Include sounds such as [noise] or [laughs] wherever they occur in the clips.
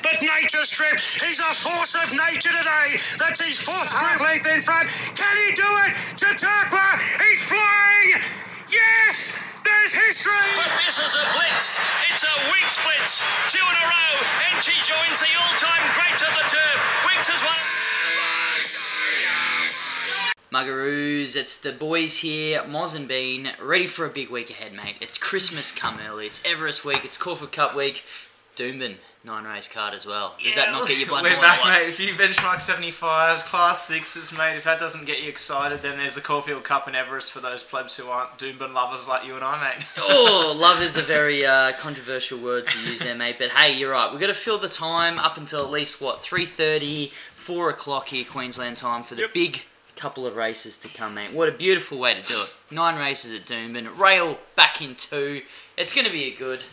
but Nature Strip, he's a force of nature today. That's his fourth group length in front. Can he do it? Chautauqua, he's flying. Yes, there's history. But this is a blitz. It's a Winks blitz. Two in a row, and she joins the all-time greats of the turf. Winks has won. Muggaroos, it's the boys here, Moz and Bean, ready for a big week ahead, mate. It's Christmas come early, it's Everest week, it's Caulfield Cup week, Doomben, nine race card as well. Does that not get your blood We're back, mate. If you benchmark 75s, class 6s, mate, if that doesn't get you excited, then there's the Caulfield Cup and Everest for those plebs who aren't Doomben lovers like you and I, mate. [laughs] oh, [laughs] love is a very uh, controversial word to use there, mate. But hey, you're right. We've got to fill the time up until at least what 3:30, 4 o'clock here, Queensland time, for the Yep. big couple of races to come, mate. What a beautiful way to do it. Nine races at Doomben, rail back in two. It's going to be a good.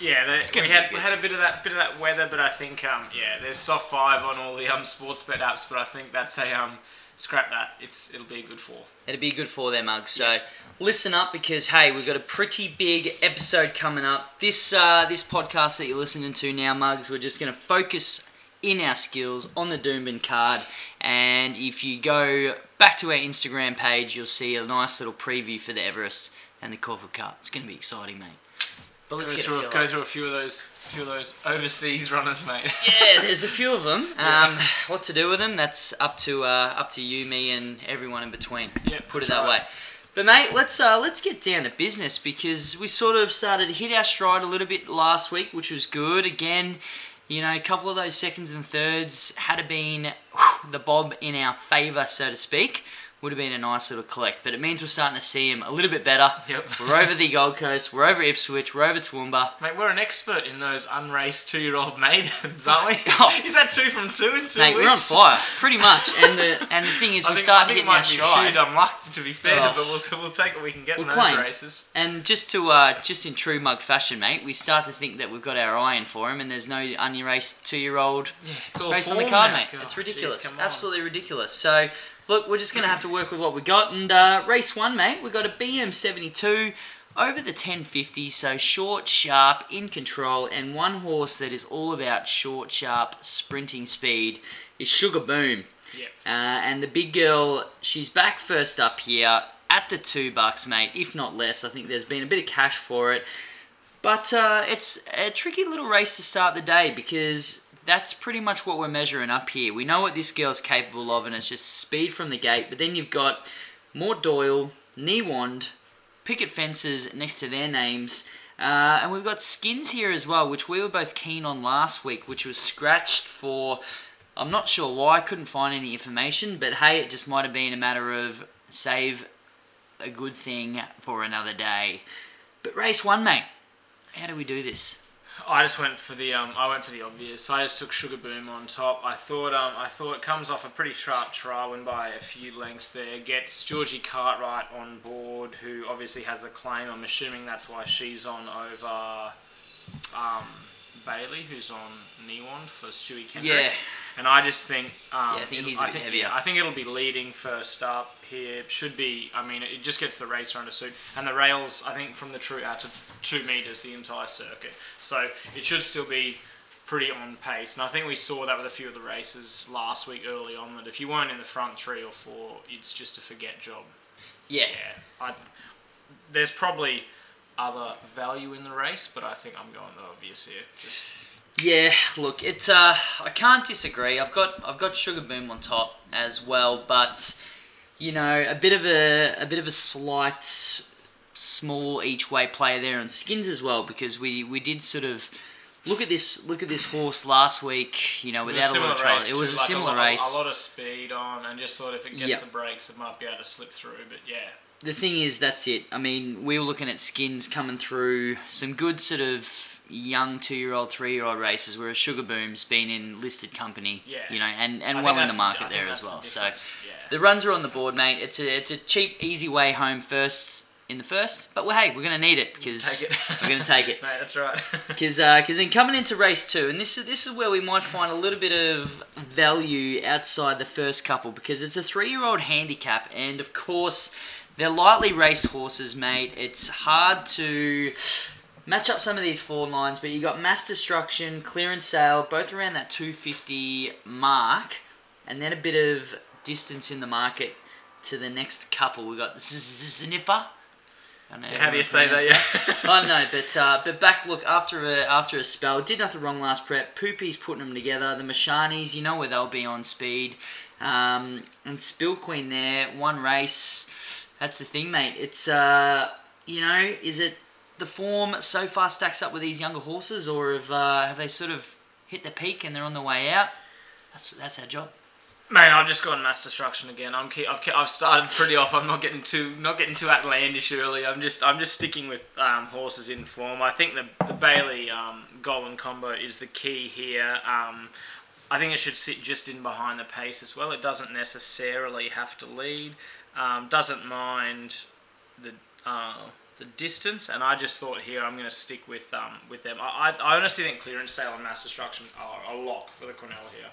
Yeah, they, we had had a bit of that bit of that weather, but I think um yeah, there's soft five on all the um sports bet apps, but I think that's a um scrap that. It's it'll be a good four. It'll be good for their mugs. So listen up because hey, we've got a pretty big episode coming up. This uh, this podcast that you're listening to now, mugs, we're just going to focus in our skills on the Doomben card. And if you go back to our Instagram page, you'll see a nice little preview for the Everest and the Caulfield Cup. It's going to be exciting, mate. But Go let's get through feel go through a few of those few of those overseas runners, mate. [laughs] Yeah, there's a few of them. Um, what to do with them? That's up to uh, up to you, me, and everyone in between. Yeah, put it that right. way. But mate, let's uh, let's get down to business because we sort of started to hit our stride a little bit last week, which was good. Again, you know, a couple of those seconds and thirds had been whew, the bob in our favour, so to speak. Would have been a nice little collect, but it means we're starting to see him a little bit better. Yep. [laughs] We're over the Gold Coast, we're over Ipswich, we're over Toowoomba. Mate, we're an expert in those unraced two-year-old maidens, aren't we? [laughs] Oh. Is that two from two in two Mate, weeks? we're on fire, pretty much. And the [laughs] and the thing is, I we think, start to think hitting it our stride. dumb luck, to be fair, Oh. but we'll, we'll take what we can get We'll in those claim. races. And just to uh, just in true mug fashion, mate, we start to think that we've got our eye in for him, and there's no unerased two-year-old Yeah, it's all race on the card, now. mate. God, it's ridiculous, on. absolutely ridiculous. So, look, we're just gonna have to work with what we got. And uh, race one, mate, we've got a BM72 over the 1050, so short, sharp, in control, and one horse that is all about short, sharp, sprinting speed is Sugar Boom. Yep. Uh, and the big girl, she's back first up here at the two bucks, mate, if not less. I think there's been a bit of cash for it. But uh, it's a tricky little race to start the day because that's pretty much what we're measuring up here. We know what this girl's capable of, and it's just speed from the gate. But then you've got Mort Doyle, Knee Wand, Picket Fences next to their names. Uh, and we've got skins here as well, which we were both keen on last week, which was scratched for. I'm not sure why, I couldn't find any information, but hey, it just might have been a matter of save a good thing for another day. But race one, mate. How do we do this? I just went for the um, I went for the obvious. I just took Sugar Boom on top. I thought um, I thought it comes off a pretty sharp trial win by a few lengths there. Gets Georgie Cartwright on board, who obviously has the claim. I'm assuming that's why she's on over um, Bailey, who's on Newon for Stewie Kendrick. Yeah. And I just think, um, Yeah, I think it'll- he's a bit think, heavier. I think it'll be leading first up here. Should be. I mean, it just gets the racer under suit, and the rails. I think from the true out to two meters the entire circuit. So it should still be pretty on pace. And I think we saw that with a few of the races last week early on. That if you weren't in the front three or four, it's just a forget job. Yeah. Yeah, I, there's probably other value in the race, but I think I'm going the obvious here. Just Yeah, look, it's uh I can't disagree. I've got I've got Sugar Boom on top as well, but you know, a bit of a a bit of a slight small each way player there on skins as well because we we did sort of look at this look at this horse last week, you know, without a, lot of trials. race It was too, a like similar lot, race. A lot of speed on, and just thought if it gets Yep. the brakes, it might be able to slip through. But yeah, the thing is, that's it. I mean, we were looking at skins coming through some good sort of young two-year-old, three-year-old races, whereas Sugar Boom's been in listed company, Yeah. you know, and, and well in the market there as the well. So yeah. the runs are on the board, mate. It's a it's a cheap, easy way home first in the first, but well, hey, we're gonna need it because we're gonna take it. [laughs] Mate, that's right. [laughs] Because uh, then coming into race two, and this is this is where we might find a little bit of value outside the first couple because it's a three-year-old handicap, and of course they're lightly raced horses, mate. It's hard to match up some of these forward lines, but you got Mass Destruction, Clearance Sale, both around that 250 mark, and then a bit of distance in the market to the next couple. We got Sniffer. Don't How do you say that? Yeah. I don't know, but uh, but back look after a after a spell, did nothing wrong last prep. Poopy's putting them together. The Mashanis, you know where they'll be on speed, um, and Spill Queen there, one race. That's the thing, mate. It's uh, you know, is it the form so far stacks up with these younger horses, or have uh, have they sort of hit the peak and they're on the way out? That's that's our job. Mate, I've just gone mass destruction again. I'm I've, I've started pretty off. I'm not getting too not getting too outlandish early. I'm just I'm just sticking with um, horses in form. I think the the Bailey um, Gollan combo is the key here. Um, I think it should sit just in behind the pace as well. It doesn't necessarily have to lead. Um, doesn't mind the uh, the distance, and I just thought here I'm going to stick with um, with them. I, I, I honestly think clearance sale and mass destruction are a lock for the Cornell here.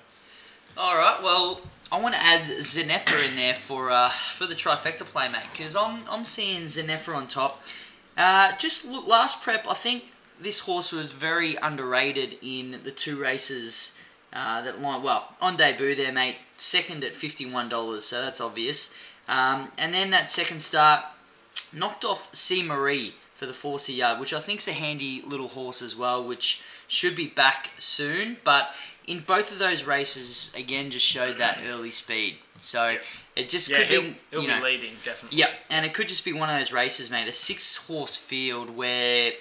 All right. Well, I want to add Zenepha in there for uh, for the trifecta play, mate, because I'm I'm seeing Zenepha on top. Uh, just look, last prep, I think this horse was very underrated in the two races uh, that line. Well, on debut there, mate, second at fifty one dollars, so that's obvious. Um, and then that second start knocked off C Marie for the 40 yard, which I think's a handy little horse as well, which should be back soon. But in both of those races, again, just showed that early speed. So it just Yeah, could he'll, be, he'll you be know, leading definitely. Yeah, and it could just be one of those races, mate. A six-horse field where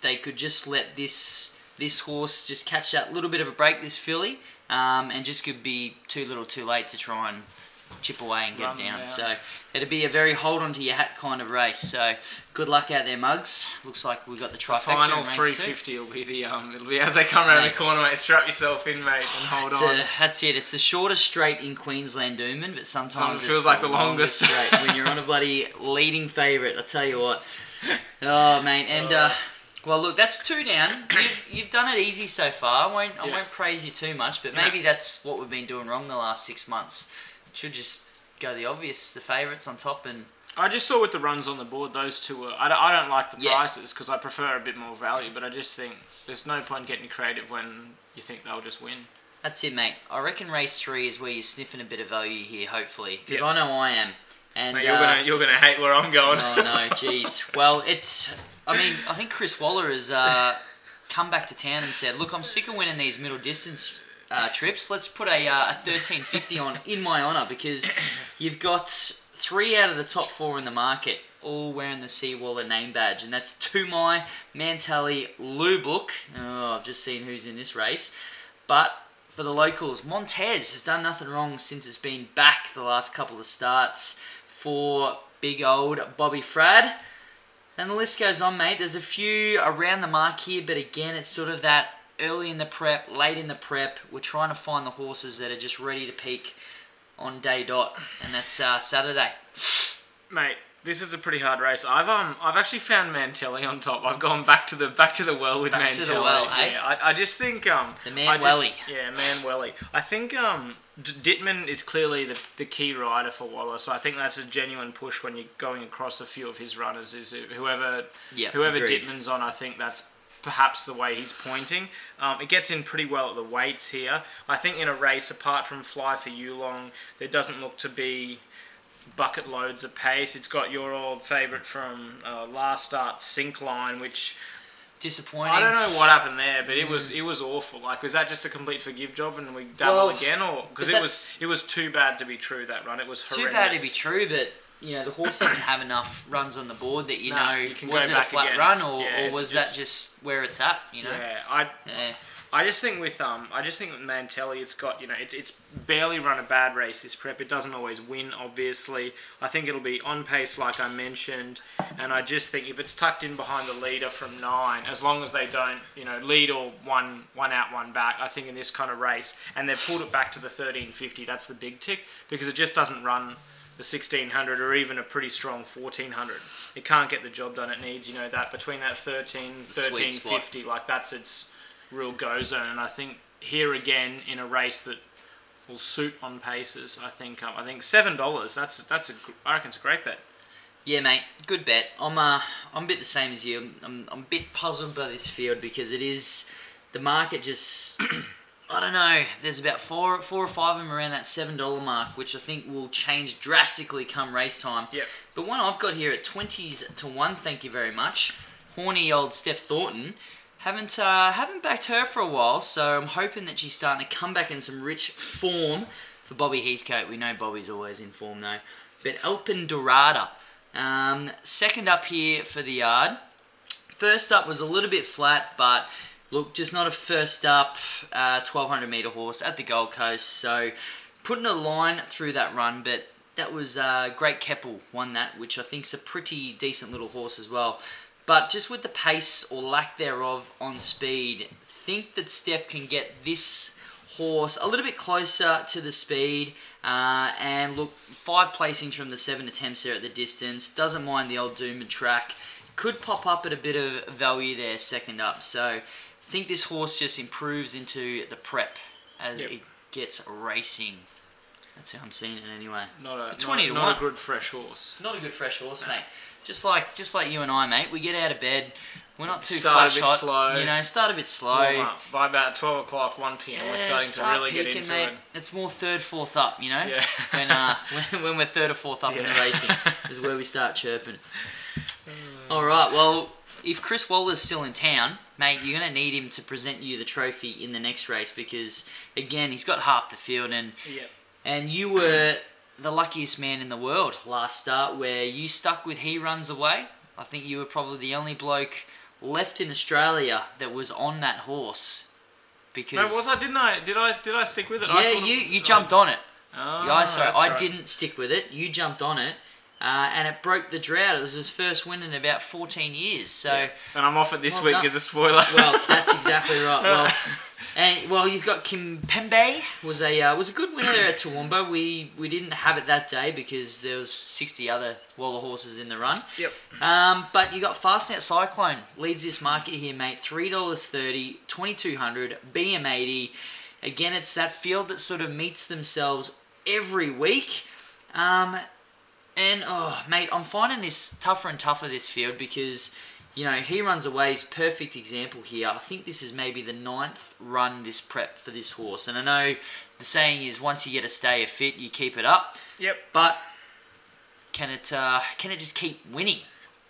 they could just let this this horse just catch that little bit of a break, this filly, um, and just could be too little, too late to try and chip away and get down. down. So it'd be a very hold on to your hat kind of race. So good luck out there, Mugs. Looks like we've got the trifecta. Final in race two. 350 will be the um. It'll be as they come around Mate. the corner, mate. Strap yourself in, mate, and hold on. a- that's it. It's the shortest straight in Queensland, Doomben, but sometimes Sometimes it's feels like the longest. straight when you're on a [laughs] bloody leading favourite. I tell you what. Oh, mate, and uh, well, look, that's two down. You've, you've done it easy so far. I won't I Yeah. won't praise you too much, but Yeah. maybe that's what we've been doing wrong the last six months. Should just go the obvious, the favourites on top, and I just saw with the runs on the board, those two were. I don't, I don't like the Yeah. prices because I prefer a bit more value, but I just think there's no point getting creative when you think they'll just win. That's it, mate. I reckon race three is where you're sniffing a bit of value here, hopefully, because Yep. I know I am. And Mate, you're uh, gonna you're gonna hate where I'm going. Oh no, [laughs] jeez. Well, it's. I mean, I think Chris Waller has uh, come back to town and said, "Look, I'm sick of winning these middle distance uh, trips. Let's put a, uh, a 1350 on in my honour because you've got three out of the top four in the market." All wearing the Sea Waller name badge, and that's Tumai, Mantelli, Lubuk. Oh, I've just seen who's in this race. But for the locals, Montez has done nothing wrong since it's been back the last couple of starts for big old Bobby Frad. And the list goes on, mate. There's a few around the mark here, but again, it's sort of that early in the prep, late in the prep. We're trying to find the horses that are just ready to peak on day dot, and that's uh, Saturday. Mate, this is a pretty hard race. I've um I've actually found Mantelli on top. I've gone back to the back to the well with Back Mantelli. to the well, eh? Yeah, I, I just think um The Manwelly. Yeah, Manwelly. I think um D- Dittman is clearly the, the key rider for Waller, so I think that's a genuine push when you're going across a few of his runners. Is whoever Yeah, whoever agreed. Dittman's on, I think that's perhaps the way he's pointing. Um, it gets in pretty well at the weights here. I think in a race, apart from Fly for Yulong, there doesn't look to be bucket loads of pace. It's got your old favourite from uh, last start, Sink Line, which Disappointing. I don't know what happened there, but it was it was awful. Like, was that just a complete forgive job and we double Well, again, or because it was it was too bad to be true that run? It was Too bad to be true, but you know the horse doesn't have enough runs on the board that you No, know you can was it a flat again. run or, Yeah, or was just- that just where it's at? You know. Yeah, I Yeah. I just think with um, I just think with Mantelli, it's got you know, it's it's barely run a bad race this prep. It doesn't always win, obviously. I think it'll be on pace, like I mentioned, and I just think if it's tucked in behind the leader from nine, as long as they don't, you know, lead or one one out, one back, I think in this kind of race, and they've pulled it back to the thirteen fifty, that's the big tick because it just doesn't run. The 1600 or even a pretty strong 1400. It can't get the job done. It needs, you know, that between that 13, Sweet 1350, like that's its real go zone. And I think here again in a race that will suit on paces, I think um, I think seven dollars. That's that's a I reckon it's a great bet. Yeah, mate, good bet. I'm uh, I'm a bit the same as you. I'm, I'm a bit puzzled by this field because it is the market just. I don't know. There's about four, four or five of them around that seven dollar mark, which I think will change drastically come race time. Yep. But one I've got here at twenties to one. Thank you very much. Horny old Steph Thornton. Haven't uh, haven't backed her for a while, so I'm hoping that she's starting to come back in some rich form for Bobby Heathcote. We know Bobby's always in form though. But Alpen Dorada. Um, second up here for the yard. First up was a little bit flat, but look, just not a first up uh, 1200 meter horse at the Gold Coast. So putting a line through that run, but that was uh, Great Keppel won that, which I think's a pretty decent little horse as well. But just with the pace or lack thereof on speed, think that Steph can get this horse a little bit closer to the speed. Uh, and look, five placings from the seven attempts there at the distance. Doesn't mind the old Doomben track. Could pop up at a bit of value there, second up. So, think this horse just improves into the prep as Yep. it gets racing. That's how I'm seeing it anyway. Not a 20 not, to not one. a good fresh horse. Not a good fresh horse, mate. Just like just like you and I, mate. We get out of bed. We're not too Start a flash bit hot. slow. You know, start a bit slow. By about 12 o'clock, 1 p.m., we're Yeah, starting to really get into mate. it. It's more third, fourth up, you know. Yeah. [laughs] when uh, [laughs] when, when we're third or fourth up in the racing is where we start chirping. [laughs] All right. Well, if Chris Waller's still in town, mate, you're gonna need him to present you the trophy in the next race because again, he's got half the field and Yep. and you were the luckiest man in the world last start where you stuck with he runs away. I think you were probably the only bloke left in Australia that was on that horse. Because No, was I? Didn't I? Did I? Did I stick with it? I yeah, thought it you was- you jumped on it. Oh, Yeah, sorry, I right. didn't stick with it. You jumped on it, uh, and it broke the drought. It was his first win in about 14 years. So, And I'm off it this Well week done. as a spoiler. well, that's exactly right. [laughs] Well, and well, you've got Kimpembe was a uh, was a good winner there at Toowoomba. We we didn't have it that day because there was 60 other Waller horses in the run. Yep. Um, but you got Fastnet Cyclone leads this market here, mate. Three dollars thirty, twenty two hundred, BM eighty. Again, it's that field that sort of meets themselves every week. Um, and oh, mate, I'm finding this tougher and tougher this field because you know he runs away is perfect example here. I think this is maybe the ninth run this prep for this horse, and I know the saying is once you get a stay of fit, you keep it up. Yep. But can it uh, can it just keep winning?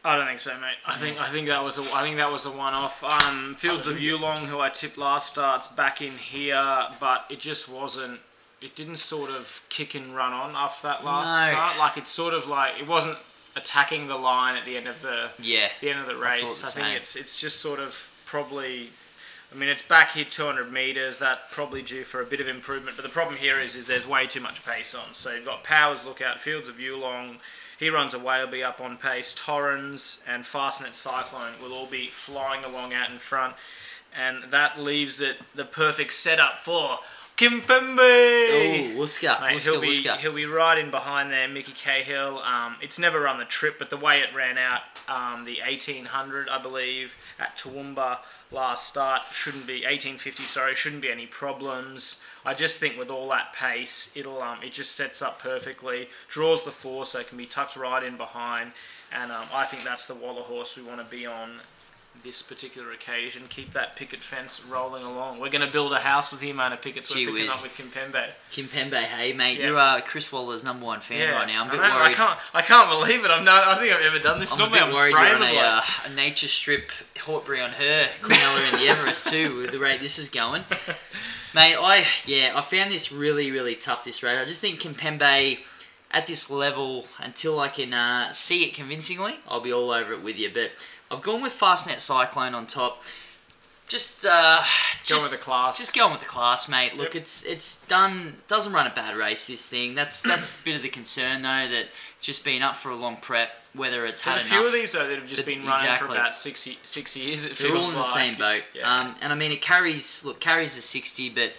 I don't think so, mate. I think I think that was a I think that was a one-off. Um, Fields of Yulong, who I tipped last starts back in here, but it just wasn't. It didn't sort of kick and run on after that last No. start. Like it's sort of like it wasn't attacking the line at the end of the Yeah. the end of the I race. the I, think same. it's it's just sort of probably. I mean, it's back here 200 meters. That probably due for a bit of improvement. But the problem here is, is there's way too much pace on. So you've got Powers, Lookout, Fields of Yulong. He runs away, He'll be up on pace. Torrens and Fastnet Cyclone will all be flying along out in front, and that leaves it the perfect setup for Kimpembe. Oh, Mate, Wuska, he'll be Wuska. he'll be right in behind there, Mickey Cahill. Um, it's never run the trip, but the way it ran out, um, the 1800, I believe, at Toowoomba last start shouldn't be 1850. Sorry, shouldn't be any problems. I just think with all that pace, it'll um, it just sets up perfectly, draws the four, so it can be tucked right in behind, and um, I think that's the Waller horse we want to be on this particular occasion. Keep that picket fence rolling along. We're going to build a house with the amount of pickets Gee we're picking whiz. up with Kimpembe. Kim Pembe, hey mate, Yeah. you are Chris Waller's number one fan right now. I'm a bit I worried. I can't, I can't believe it. I've no, I think I've ever done this. I'm a bit I'm worried you're on a, uh, a nature strip Hortbury on her, Quinella in the Everest too, with the rate this is going. [laughs] Mate, I yeah, I found this really, really tough this race. I just think Kimpembe at this level until I can uh, see it convincingly, I'll be all over it with you. But I've gone with Fastnet Cyclone on top. Just uh, Going with the class. Just going with the class, mate. Look, Yep. it's it's done. Doesn't run a bad race. This thing. That's that's a bit of the concern though. That just been up for a long prep. Whether it's There's had a few enough. of these though that have just been running exactly. for about six, six years. It They're all in the same boat. Yeah. Um, and I mean, it carries, look, carries the 60, but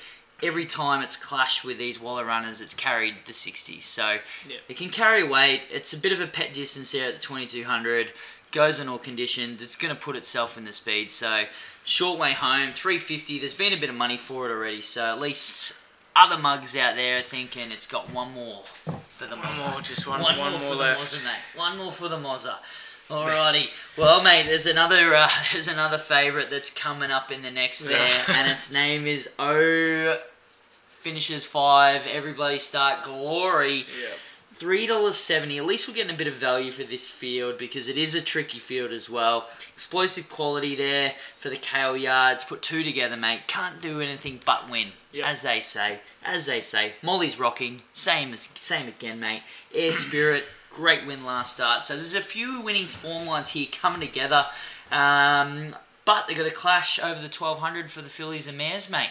every time it's clashed with these Waller runners, it's carried the 60. So Yeah. it can carry weight. It's a bit of a pet distance here at the 2200 goes in all conditions. It's going to put itself in the speed. So short way home, 350. There's been a bit of money for it already. So at least other mugs out there are thinking it's got one more for the Mozza. One more, just one, one, one more, more for left. the Mozza, mate. One more for the Mozza. Alrighty. Well, mate, there's another uh, [laughs] there's another favourite that's coming up in the next there, and its name is O. Finishes five. Everybody start glory. $3.70. At least we're getting a bit of value for this field because it is a tricky field as well. Explosive quality there for the kale yards. Put two together, mate. Can't do anything but win. Yep. As they say, as they say, Molly's rocking. Same, same again, mate. Air [coughs] Spirit, great win last start. So there's a few winning form lines here coming together, um, but they're going to clash over the 1200 for the fillies and mares, mate.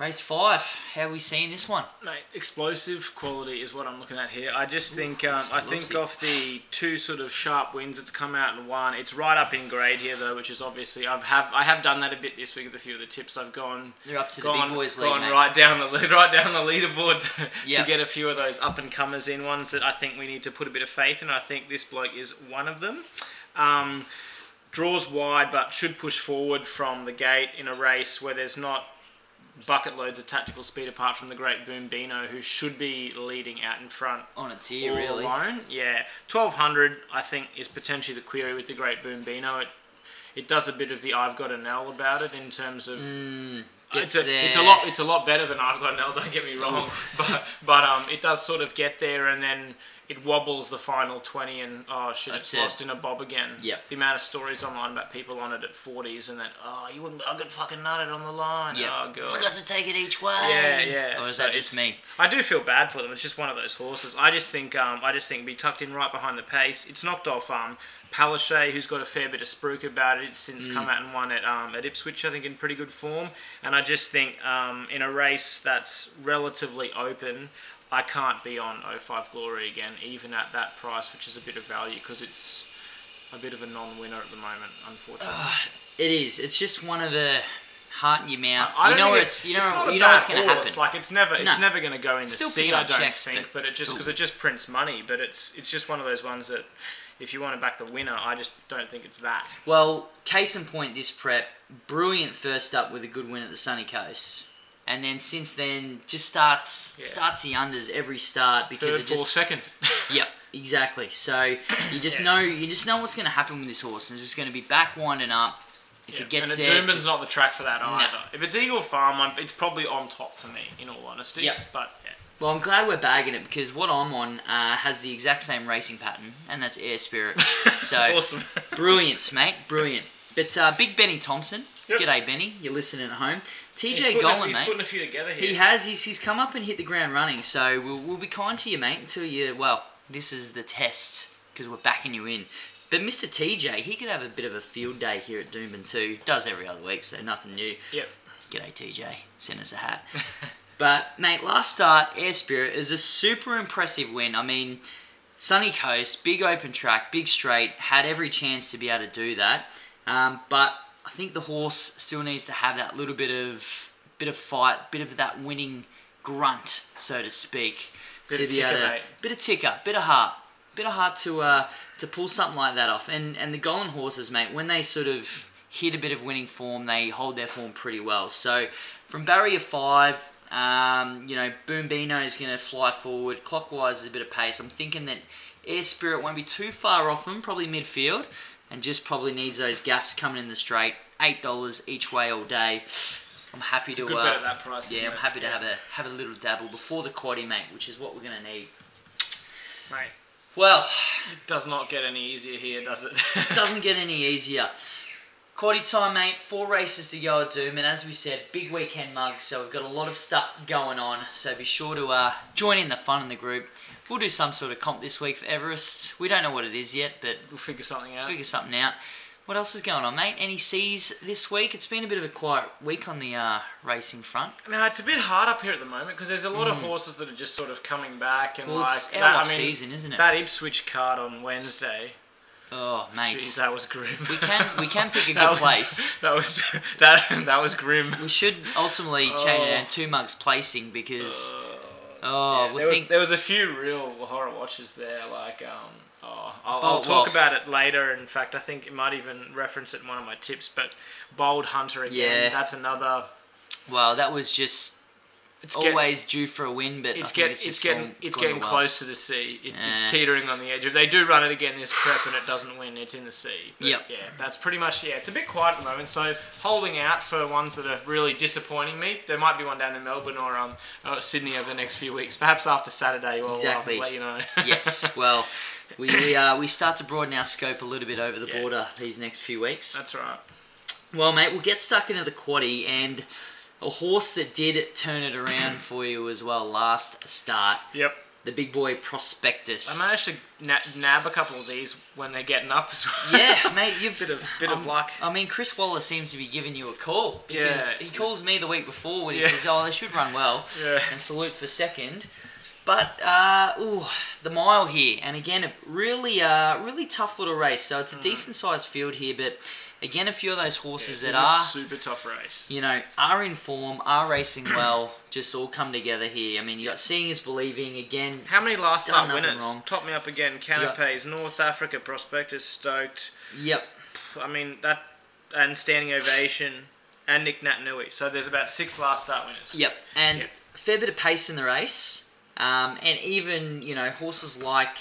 Race five. How are we seeing this one? Mate, explosive quality is what I'm looking at here. I just think um, I think off the two sort of sharp wins it's come out and won. It's right up in grade here though, which is obviously I've have I have done that a bit this week with a few of the tips. I've gone They're up to the gone, big boys league, gone mate. right down the [laughs] right down the leaderboard to, Yeah. to get a few of those up and comers in ones that I think we need to put a bit of faith in. I think this bloke is one of them. Um, draws wide but should push forward from the gate in a race where there's not bucket loads of tactical speed apart from the great Boom Bino who should be leading out in front On ear, all really. alone. Yeah, twelve hundred I think is potentially the query with the great Boom Bino. It it does a bit of the I've got an L about it in terms of Mm, it's a, it's a lot. It's a lot better than I've got an L. Don't get me wrong, [laughs] but but um, it does sort of get there, and then it wobbles the final twenty, and oh shit, That's it's it. lost in a bob again. Yep. The amount of stories online about people on it at forties, and then oh, you wouldn't. I got fucking nutted on the line. Yeah. Oh god. Forgot to take it each way. Yeah, yeah. Or is So that just me? I do feel bad for them. It's just one of those horses. I just think, um, I just think be tucked in right behind the pace. It's knocked off um, Palaszczuk, who's got a fair bit of spruik about it. Since Mm. come out and won at um, at Ipswich, I think, in pretty good form. And I just think um, in a race that's relatively open, I can't be on 05 Glory again, even at that price, which is a bit of value because it's a bit of a non-winner at the moment, unfortunately. It is. It's just one of the heart in your mouth. I you know it's, it's. You it's know. a You know what's going to happen. Like it's never, it's No. never going to go in the Still seat. picking I don't checks, think, but- but it just because it just prints money. But it's it's just one of those ones that if you want to back the winner, I just don't think it's that. Well, case in point, this prep, brilliant first up with a good win at the Sunny Coast, and then since then just starts Yeah. starts the unders every start because Third, it just second. [laughs] Yep, exactly. So you just Yeah. know you just know what's going to happen with this horse. and It's just going to be back winding up. If Yeah. it gets and there, Doomben's not the track for that No. either. If it's Eagle Farm, I'm, it's probably on top for me, in all honesty. Yep. But yeah. Well, I'm glad we're bagging it because what I'm on uh, has the exact same racing pattern, and that's Air Spirit. [laughs] So awesome. [laughs] brilliant, mate, brilliant. But uh, Big Benny Thompson, Yep. g'day Benny, you're listening at home. He's TJ a- Gollan, he's mate. putting a few together here. He has. He's, he's come up and hit the ground running. So we'll, we'll be kind to you, mate, until you. Well, this is the test because we're backing you in. But Mr. TJ, he could have a bit of a field day here at Doomben too. Does every other week, so nothing new. Yep. G'day TJ, send us a hat. [laughs] but mate, last start, Air Spirit is a super impressive win. I mean, sunny coast, big open track, big straight, had every chance to be able to do that. Um, but I think the horse still needs to have that little bit of bit of fight, bit of that winning grunt, so to speak, Bit to of be ticker, able to, mate. bit of ticker, bit of heart, bit of heart to uh, to pull something like that off. And and the Gollan horses, mate, when they sort of hit a bit of winning form, they hold their form pretty well. So from barrier five, um, you know, Boom Bino is going to fly forward. Clockwise is a bit of pace. I'm thinking that Air Spirit won't be too far off them, probably midfield, and just probably needs those gaps coming in the straight. Eight dollars each way all day. I'm happy to Good uh, bet at that price. yeah, I'm happy to have a have a little dabble before the quaddy, mate, which is what we're gonna need. Mate, Well, it does not get any easier here, does it? [laughs] it doesn't get any easier. Quaddy time, mate. Four races to go at Doom, and as we said, big weekend mugs. So we've got a lot of stuff going on. So be sure to uh, join in the fun in the group. We'll do some sort of comp this week for Everest. We don't know what it is yet, but we'll figure something out. figure something out. What else is going on, mate? Any C's this week? It's been a bit of a quiet week on the uh, racing front. Now it's a bit hard up here at the moment because there's a lot of horses that are just sort of coming back and Mm. Well, like it's that, I mean, season, isn't it? That Ipswich card on Wednesday, Oh, mate. jeez, that was grim. We can we can pick a [laughs] good was, place. [laughs] That was [laughs] that that was grim. We should ultimately change it Oh. down two mugs placing because oh Yeah, there, was, there was a few real horror watches there. Like, um, oh, I'll, I'll talk well- about it later. In fact, I think it might even reference it in one of my tips. But Bold Hunter again. Yeah. That's another. well that was just It's get- always due for a win, but It's get, it's, it's, getting gone- it's gone getting well. close to the sea. It, It's teetering on the edge. If they do run it again this prep and it doesn't win, it's in the sea. But Yep. Yeah, that's pretty much yeah. It's a bit quiet at the moment, so holding out for ones that are really disappointing me. There might be one down in Melbourne or um uh, Sydney over the next few weeks. Perhaps after Saturday, we'll Exactly. uh, let you know. [laughs] yes, well, we we, uh, we start to broaden our scope a little bit over the Yeah. border these next few weeks. that's right. Well, mate, we'll get stuck into the quaddy and a horse that did turn it around [coughs] for you as well last start. Yep. The big boy Prospectus. I managed to na- nab a couple of these when they're getting up as well. yeah, [laughs] mate, you've bit of bit of um, luck. I mean, Chris Waller seems to be giving you a call because Yeah, he calls me the week before when he Yeah. says, "Oh, they should run well," Yeah. and salute for second. But uh, ooh, the mile here, and again, a really, uh, really tough little race. So it's a decent sized field here, but again, a few of those horses This that are, super tough race. you know, are in form, are racing [coughs] well, just all come together here. I mean, you got seeing is believing again. How many last start winners? wrong. Top me up again. Canapes, North Africa, Prospectus, Stoked. Yep, I mean that, and standing ovation, and Nick Nat Nui. So there's about six last start winners. Yep, and Yeah. a fair bit of pace in the race, um, and even you know horses like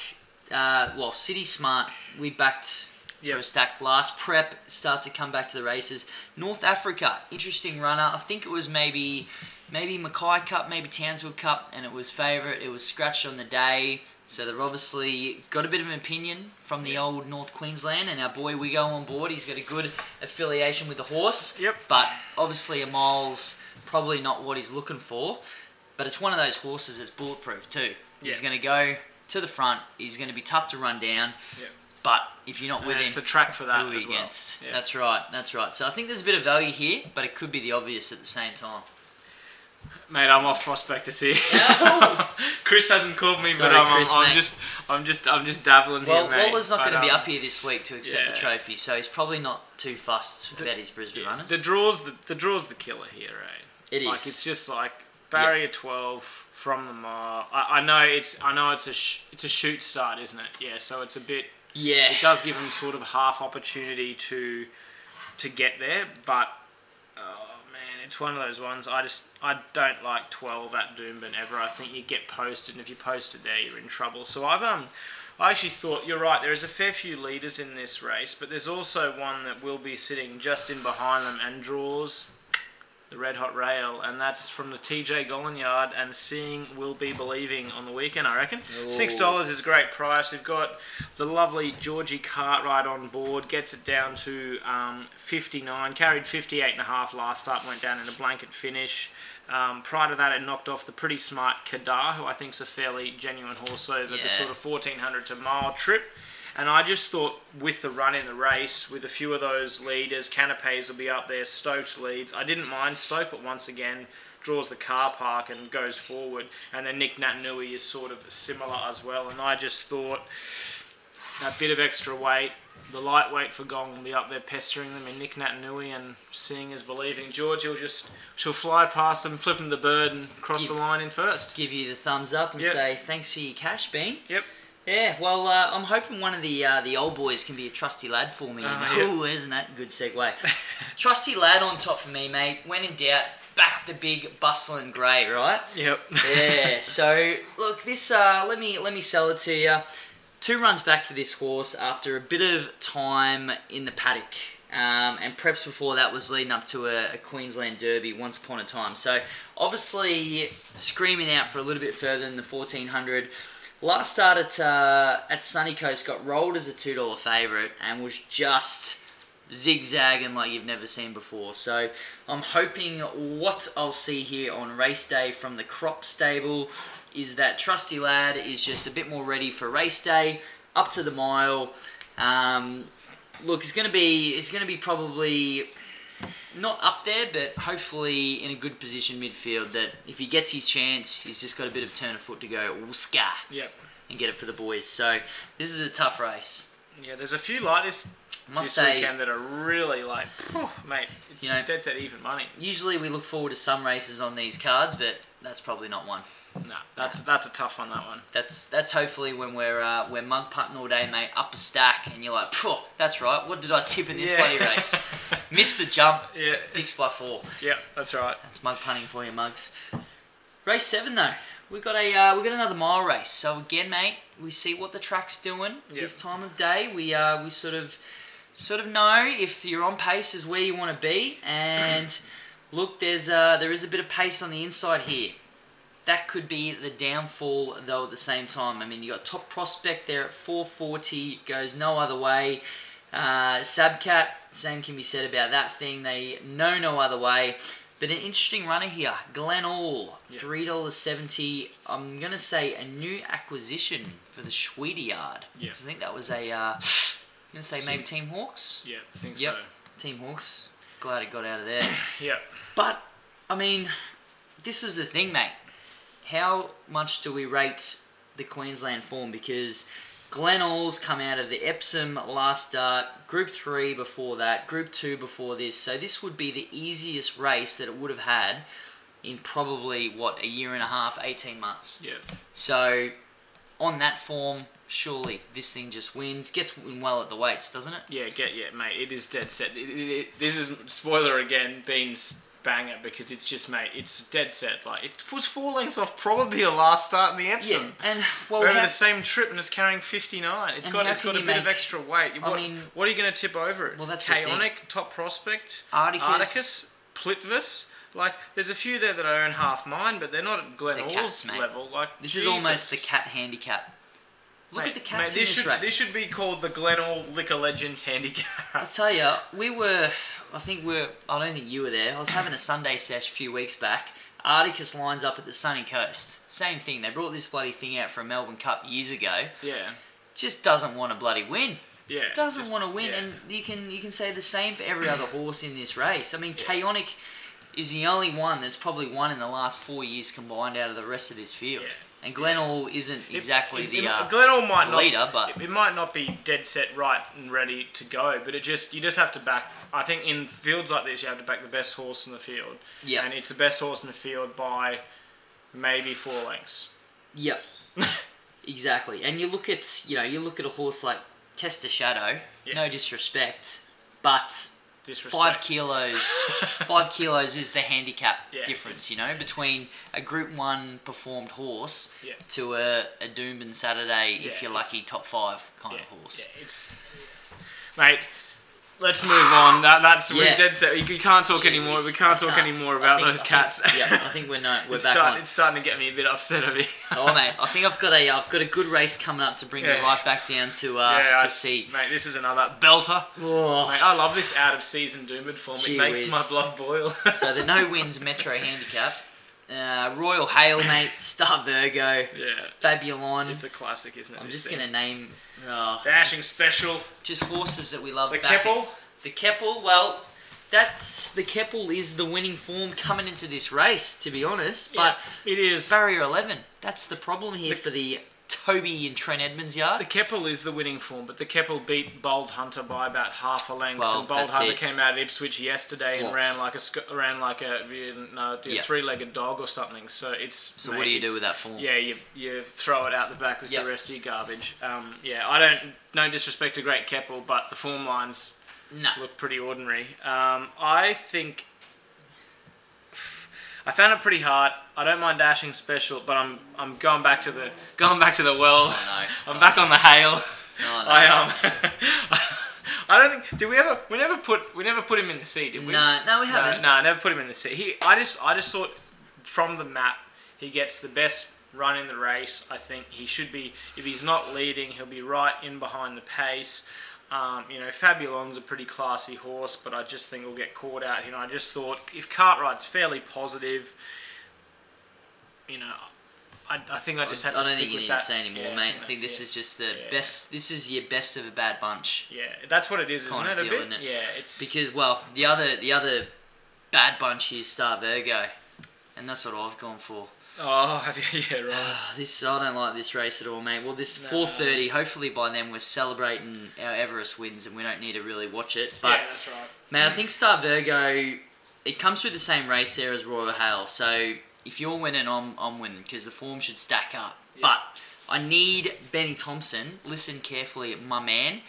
uh, well City Smart we backed for Yep. a stacked last prep starts to come back to the races. North Africa, interesting runner. I think it was maybe maybe Mackay Cup, maybe Townsville Cup, and it was favourite. It was scratched on the day. So they've obviously got a bit of an opinion from the old North Queensland, and our boy we go on board. He's got a good affiliation with the horse. Yep. But obviously a mile's probably not what he's looking for. But it's one of those horses that's bulletproof too. He's going to go to the front. He's going to be tough to run down. Yep. But if you're not with And it's the track for that who as you well. against? Yeah. That's right. That's right. So I think there's a bit of value here, but it could be the obvious at the same time. Mate, I'm off Prospectus [laughs] here. Chris hasn't called me, Sorry, but I'm, Chris, I'm, I'm just, I'm just, I'm just dabbling Well, here, mate. Waller's not going to be um, up here this week to accept the trophy, so he's probably not too fussed about his Brisbane yeah, runners. The draws, the, the draws, the killer here, right? It Like is. it's just like barrier 12 from the mile. I, I know it's, I know it's a, sh- it's a shoot start, isn't it? Yeah. So it's a bit. Yeah. It does give him sort of half opportunity to, to get there, but. Oh man, it's one of those ones. I just I don't like twelve at Doomben ever. I think you get posted, and if you posted there, you're in trouble. So I've um, I actually thought you're right. There is a fair few leaders in this race, but there's also one that will be sitting just in behind them and draws the red hot rail, and that's from the TJ Gollan yard. And seeing will be believing on the weekend. I reckon six dollars is a great price. We've got the lovely Georgie Cartwright on board. Gets it down to um, 59. Carried 58 and a half last start. Went down in a blanket finish. Um, prior to that, it knocked off the pretty smart Kadar, who I think is a fairly genuine horse over Yeah. the sort of 1400 to mile trip. And I just thought with the run in the race, with a few of those leaders, Canapes will be up there, Stokes leads. I didn't mind Stoke, but once again, draws the car park and goes forward. And then Nick Nat Nui is sort of similar as well. And I just thought that bit of extra weight, the lightweight for Gong will be up there pestering them, and Nick Nat Nui and seeing is believing. George will just, she'll fly past them, flip them the bird, and cross Give- the line in first. Give you the thumbs up and Yep. say thanks for your cash, Bean. Yep. Yeah, well, uh, I'm hoping one of the uh, the old boys can be a trusty lad for me. [laughs] Uh, Ooh, isn't that a good segue? trusty lad on top for me, mate. When in doubt, back the big bustling grey, right? Yep. yeah. [laughs] So look, this. Uh, let me let me sell it to you. Two runs back for this horse after a bit of time in the paddock. Um, and preps before that was leading up to a, a Queensland Derby once upon a time. So obviously screaming out for a little bit further than the 1400. Last start at uh, at Sunny Coast got rolled as a two dollar favourite and was just zigzagging like you've never seen before. So I'm hoping what I'll see here on race day from the crop stable is that Trusty Lad is just a bit more ready for race day, up to the mile. Um, look, it's gonna be it's gonna be probably not up there, but hopefully in a good position midfield. That if he gets his chance, he's just got a bit of turn of foot to go, Ooska, Yep. and get it for the boys. So this is a tough race. Yeah, there's a few like this must this say, weekend that are really like, phew, mate, it's You know- dead set even money. usually we look forward to some races on these cards, but that's probably not one. No, that's that's a tough one. That one. That's that's hopefully when we're uh, we're mug putting all day, mate, up a stack, and you're like, "Phew, that's right. What did I tip in this Yeah. bloody race? [laughs] Missed the jump. Yeah, Dicks by four. yeah, that's right. That's mug punting for you, mugs. Race seven though, we got a uh, we got another mile race. So again, mate, we see what the track's doing Yep. this time of day. We uh, we sort of sort of know if you're on pace is where you want to be. And [clears throat] look, there's uh, there is a bit of pace on the inside here. That could be the downfall though. At the same time, I mean, you got top prospect there at 440, goes no other way. Uh, Sabcat, same can be said about that thing. They know no other way. But an interesting runner here, Glen All, three dollars seventy. I'm gonna say a new acquisition for the Schweedy Yard. Yeah. I think that was a. Uh, I'm gonna say maybe Team Hawkes. Yeah, I think Yep. Team Hawkes. Glad it got out of there. [coughs] Yeah. But I mean, this is the thing, mate. How much do we rate the Queensland form? Because Glen All's come out of the Epsom last start, Group Three before that, Group Two before this. So this would be the easiest race that it would have had in probably what a year and a half, eighteen months. Yeah. So on that form, surely this thing just wins. Gets well at the weights, doesn't it? Yeah, get yeah, mate. It is dead set. It, it, it, this is spoiler again. Beans banger because it's just mate. It's dead set. Like it was four lengths off probably a last start in the Epsom. Yeah, and well, Over how- the same trip and it's carrying fifty nine. It's got it's got a bit of extra weight. I What, mean- what are you going to tip over it? Well, that's. Chaonic, top prospect, Articus. Articus, Plitvis. Like, there's a few there that I earn half mine, but they're not at Glen The All's level. Like This is almost the cat handicap. Look Mate, at the mate, cats in this this should race. this should be called the Glen All Liquor Legends Handicap. I'll tell you, we were. I think we're. I don't think you were there. I was having a Sunday sesh a few weeks back. Articus lines up at the sunny coast. Same thing. They brought this bloody thing out for a Melbourne Cup years ago. yeah, Just doesn't want to bloody win. yeah. Doesn't just- want to win, yeah. and you can you can say the same for every other horse in this race. I mean, Chaonic is the only one that's probably won in the last four years combined out of the rest of this field. Yeah. And Glenall isn't exactly it- the it- uh, Glenall might the not leader, but- it, might not be dead set right and ready to go. But it just you just have to back. I think in fields like this, you have to back the best horse in the field. Yeah. and it's the best horse in the field by maybe four lengths. Yep. [laughs] exactly. And you look at you know you look at a horse like Tester Shadow. Yeah. No disrespect, but Disrespect. five kilos. [laughs] five kilos is the handicap Yeah, difference. You know between a Group One performed horse Yeah. to a a Doomben Saturday if Yeah, you're lucky top five kind of horse. yeah, it's mate. Let's move on. That, that's we're Yeah. dead set. We, we can't talk anymore. We can't talk can't. anymore about think- those I think- cats. yeah, I think we're no, we're it's, back start, on. it's starting to get me a bit upset of it. Oh mate, I think I've got a I've got a good race coming up to bring Yeah. you right back down to uh, yeah, to I- see. mate. This is another belter. Oh. Mate, I love this out of season Doomben form. Gee it makes whiz. my blood boil. So the [laughs] no wins Metro handicap. Uh, Royal Hail, mate. [laughs] Star Virgo. yeah, Fabulon. It's a classic, isn't it? I'm just gonna name uh, dashing just, special. just horses that we love. The. Keppel. The Keppel. Well, that's the Keppel is the winning form coming into this race. To be honest, but it is. barrier 11. That's the problem here for the Toby and Trent Edmonds yard. The Keppel is the winning form, but the Keppel beat Bold Hunter by about half a length. Well, and Bold Hunter it. came out at Ipswich yesterday and ran like a ran like a no, Yeah. three-legged dog or something. So it's So mate, what do you do with that form? Yeah, you, you throw it out the back with Yep. the rest of your garbage. Um, yeah, I don't no disrespect to Great Keppel, but the form lines No. look pretty ordinary. Um, I think I found it pretty hard. I don't mind dashing special, but I'm I'm going back to the going back to the well. Oh, no. [laughs] I'm back on the hail. No, no. I um. [laughs] I don't think. Did we ever? We never put. We never put him in the sea, did we? No, no, we haven't. no, I never put him in the sea. He. I just. I just thought from the map he gets the best run in the race. I think he should be. If he's not leading, he'll be right in behind the pace. Um, you know, Fabulon's a pretty classy horse, but I just think we'll get caught out. You know, I just thought if Cartwright's fairly positive, you know, I, I think I just I had don't to stick think you need that. to say anymore, Yeah, mate. I think this it. is just the Yeah. best. This is your best of a bad bunch. Yeah, that's what it is, isn't it? A deal, bit. isn't it? Yeah, it's Because well, the other the other bad bunch here is Star Virgo, and that's what I've gone for. Oh, have you? [laughs] Yeah, right. Ah, This I don't like this race at all, mate. Well, this No. four thirty. Hopefully by then we're celebrating our Everest wins, and we don't need to really watch it. But yeah, that's right. man, I think Star Virgo. It comes through the same race there as Royal Hail. So if you're winning, I'm I'm winning because the form should stack up. Yeah. But I need Benny Thompson. Listen carefully, my man.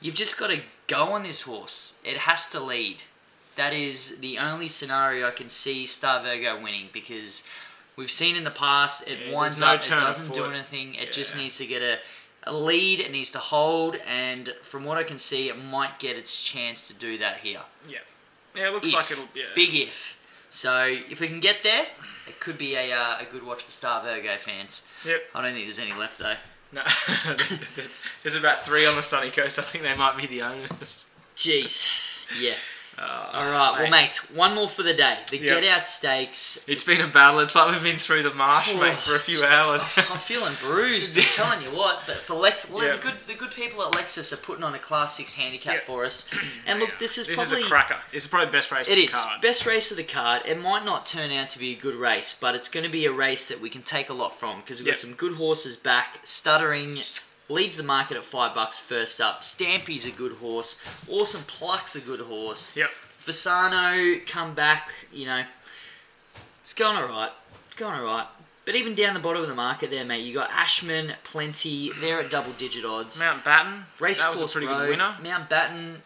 You've just got to go on this horse. It has to lead. That is the only scenario I can see Star Virgo winning because We've seen in the past it Yeah, winds no up, it doesn't do anything. It just Yeah. needs to get a, a lead. It needs to hold, and from what I can see, it might get its chance to do that here. Yeah. Yeah, it looks If. like it'll. Yeah. Big if. So if we can get there, it could be a, uh, a good watch for Star Virgo fans. Yep. I don't think there's any left though. No. [laughs] There's about three on the sunny coast. I think they might be the owners. Jeez. Yeah. Uh, All right. Well, mate, one more for the day. The Yep. Get Out Stakes. It's been a battle. It's like we've been through the marsh, Oh. mate, for a few hours. [laughs] I'm feeling bruised. I'm [laughs] telling you what. But for Lex, le- Yeah. the good the good people at Lexus are putting on a Class Six handicap Yeah. for us. [clears throat] And look, this is this probably is a cracker. This is probably the best race It is the card. best race of the card. It might not turn out to be a good race, but it's going to be a race that we can take a lot from because we've got some good horses back. Stuttering leads the market at five bucks first up. Stampy's a good horse. Awesome Pluck's a good horse. Yep. Fasano come back. You know, it's going alright. It's going alright. But even down the bottom of the market there, mate, you got Ashman, Plenty. They're at double digit odds. Mount Batten. Race that was a pretty road, good winner. Mountbatten.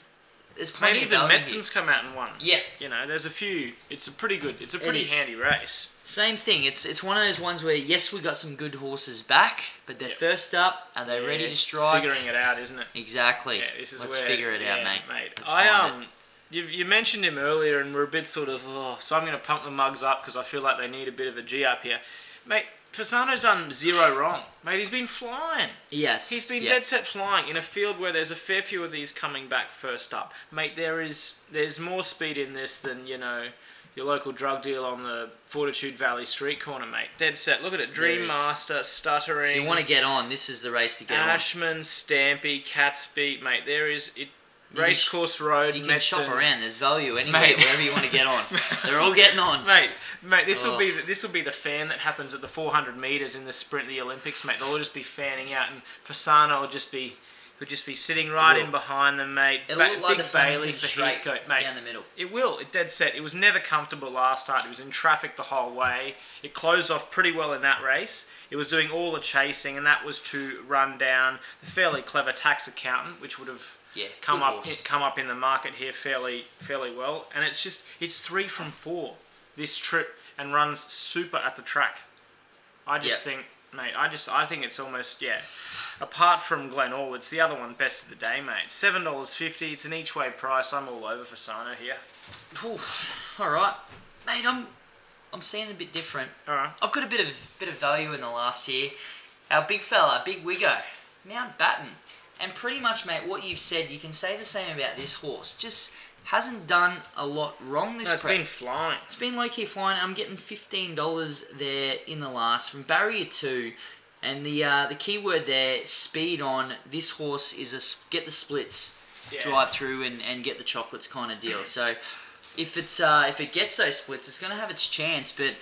There's plenty of even value here. Medson's come out and won. Yeah, You know, there's a few. It's a pretty good. It's a pretty is. handy race. Same thing. It's it's one of those ones where yes, we got some good horses back, but they're Yep. first up. Are they ready to strike? Figuring it out, isn't it? Exactly. Yeah, this is Let's where, figure it out, mate. mate. Let's I um, you, you mentioned him earlier, and we're a bit sort of oh, so I'm going to pump the mugs up because I feel like they need a bit of a G up here, mate. Fasano's done zero wrong, mate. He's been flying. Yes. He's been yeah. dead set flying in a field where there's a fair few of these coming back first up, mate. There is there's more speed in this than you know your local drug deal on the Fortitude Valley street corner, mate. Dead set. Look at it. Dream. Master, stuttering. If you want to get on, this is the race to get on. Ashman, Stampy, Catsby, mate. There is it. Racecourse Road. You can shop around. There's value anywhere, Mate. wherever you want to get on. [laughs] They're all getting on. Mate, mate, this will Oh. be the, this will be the fan that happens at the 400 meters in the sprint of the Olympics, mate. They'll all just be fanning out, and Fasano will just be he'll just be sitting right in behind them, mate. It'll Ba- look like Big the Bailey for straight Heathcote, mate. down the middle. It will. It dead set. It was never comfortable last start. It was in traffic the whole way. It closed off pretty well in that race. It was doing all the chasing, and that was to run down the fairly clever tax accountant, which would have Yeah. come up horse. come up in the market here fairly fairly well. And it's just it's three from four this trip and runs super at the track. I just Yeah. think, mate, I just I think it's almost yeah. Apart from Gollan, it's the other one best of the day, mate. Seven dollars fifty. It's an each way price. I'm all over Fasano here. All right, mate. I'm I'm seeing a bit different. All right. I've got a bit of bit of value in the last year. Our big fella, Big Wiggo, Mountbatten, and pretty much, mate, what you've said, you can say the same about this horse. Just hasn't done a lot wrong this No, it's prep. been flying. It's been low key flying. I'm getting fifteen dollars there in the last from barrier two, and the uh, the key word there, speed on. This horse is a get the splits, Yeah. drive through and, and get the chocolates kind of deal. So if it's uh, if it gets those splits, it's gonna have its chance. But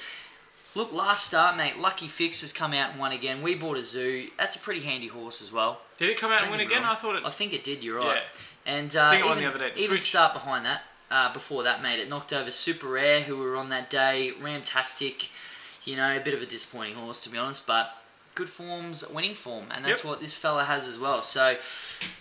look, last start, mate. Lucky Fix has come out and won again. We bought a zoo. That's a pretty handy horse as well. Did it come out Don't and win again? wrong. I thought it. I think it did. You're right. Yeah. And uh, think it won even, the other day. even start behind that, uh, before that, mate, it knocked over Super Rare, who were on that day. Ramtastic, you know, a bit of a disappointing horse to be honest, but good form's winning form, and that's Yep. what this fella has as well. So,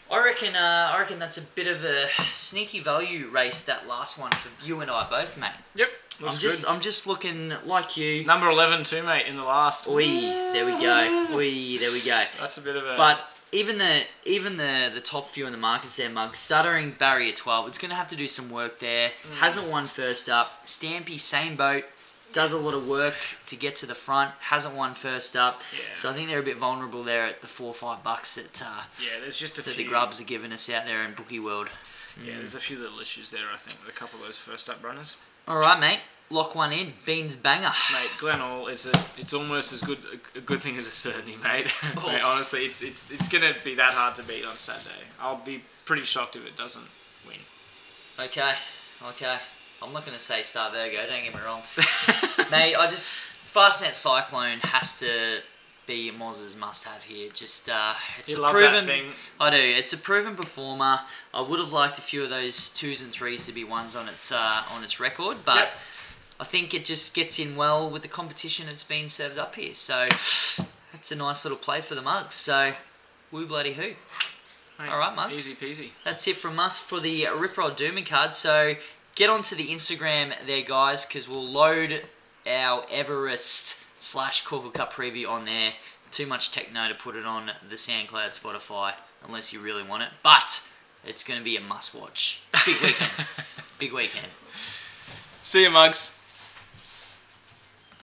I reckon, uh, I reckon that's a bit of a sneaky value race. That last one for you and I both, mate. Yep. Looks I'm just, good. I'm just looking like you. Number eleven too, mate, in the last. Oi, there we go. Oi, there we go. That's a bit of a. But even the even the the top few in the markets there, Mug, stuttering barrier twelve. It's going to have to do some work there. Mm. Hasn't won first up. Stampy same boat. Does a lot of work to get to the front. Hasn't won first up. Yeah. So I think they're a bit vulnerable there at the four or five bucks that uh, yeah, there's just a that few. the grubs are giving us out there in bookie world. Yeah, there's a few little issues there. I think with a couple of those first up runners. All right, mate. Lock one in. Beans banger. Mate, Gollan, it's a, it's almost as good a good thing as a certainty, mate. [laughs] Oh. mate honestly, it's, it's, it's gonna be that hard to beat on Saturday. I'll be pretty shocked if it doesn't win. Okay, okay. I'm not going to say Star Virgo, don't get me wrong. [laughs] Mate, I just. Fastnet Cyclone has to be a Moz's must have here. Just, uh, it's You a love proven. that thing. I do. It's a proven performer. I would have liked a few of those twos and threes to be ones on its uh, on its record, but Yep. I think it just gets in well with the competition that's been served up here. So that's a nice little play for the mugs. So, woo bloody who. Mate, All right, Mugs. Easy peasy. That's it from us for the Rip Roll Doomben card. So get onto the Instagram there, guys, because we'll load our Everest slash Caulfield Cup preview on there. Too much techno to put it on the SoundCloud, Spotify, unless you really want it. But it's going to be a must watch. Big weekend. [laughs] Big weekend. See you, mugs.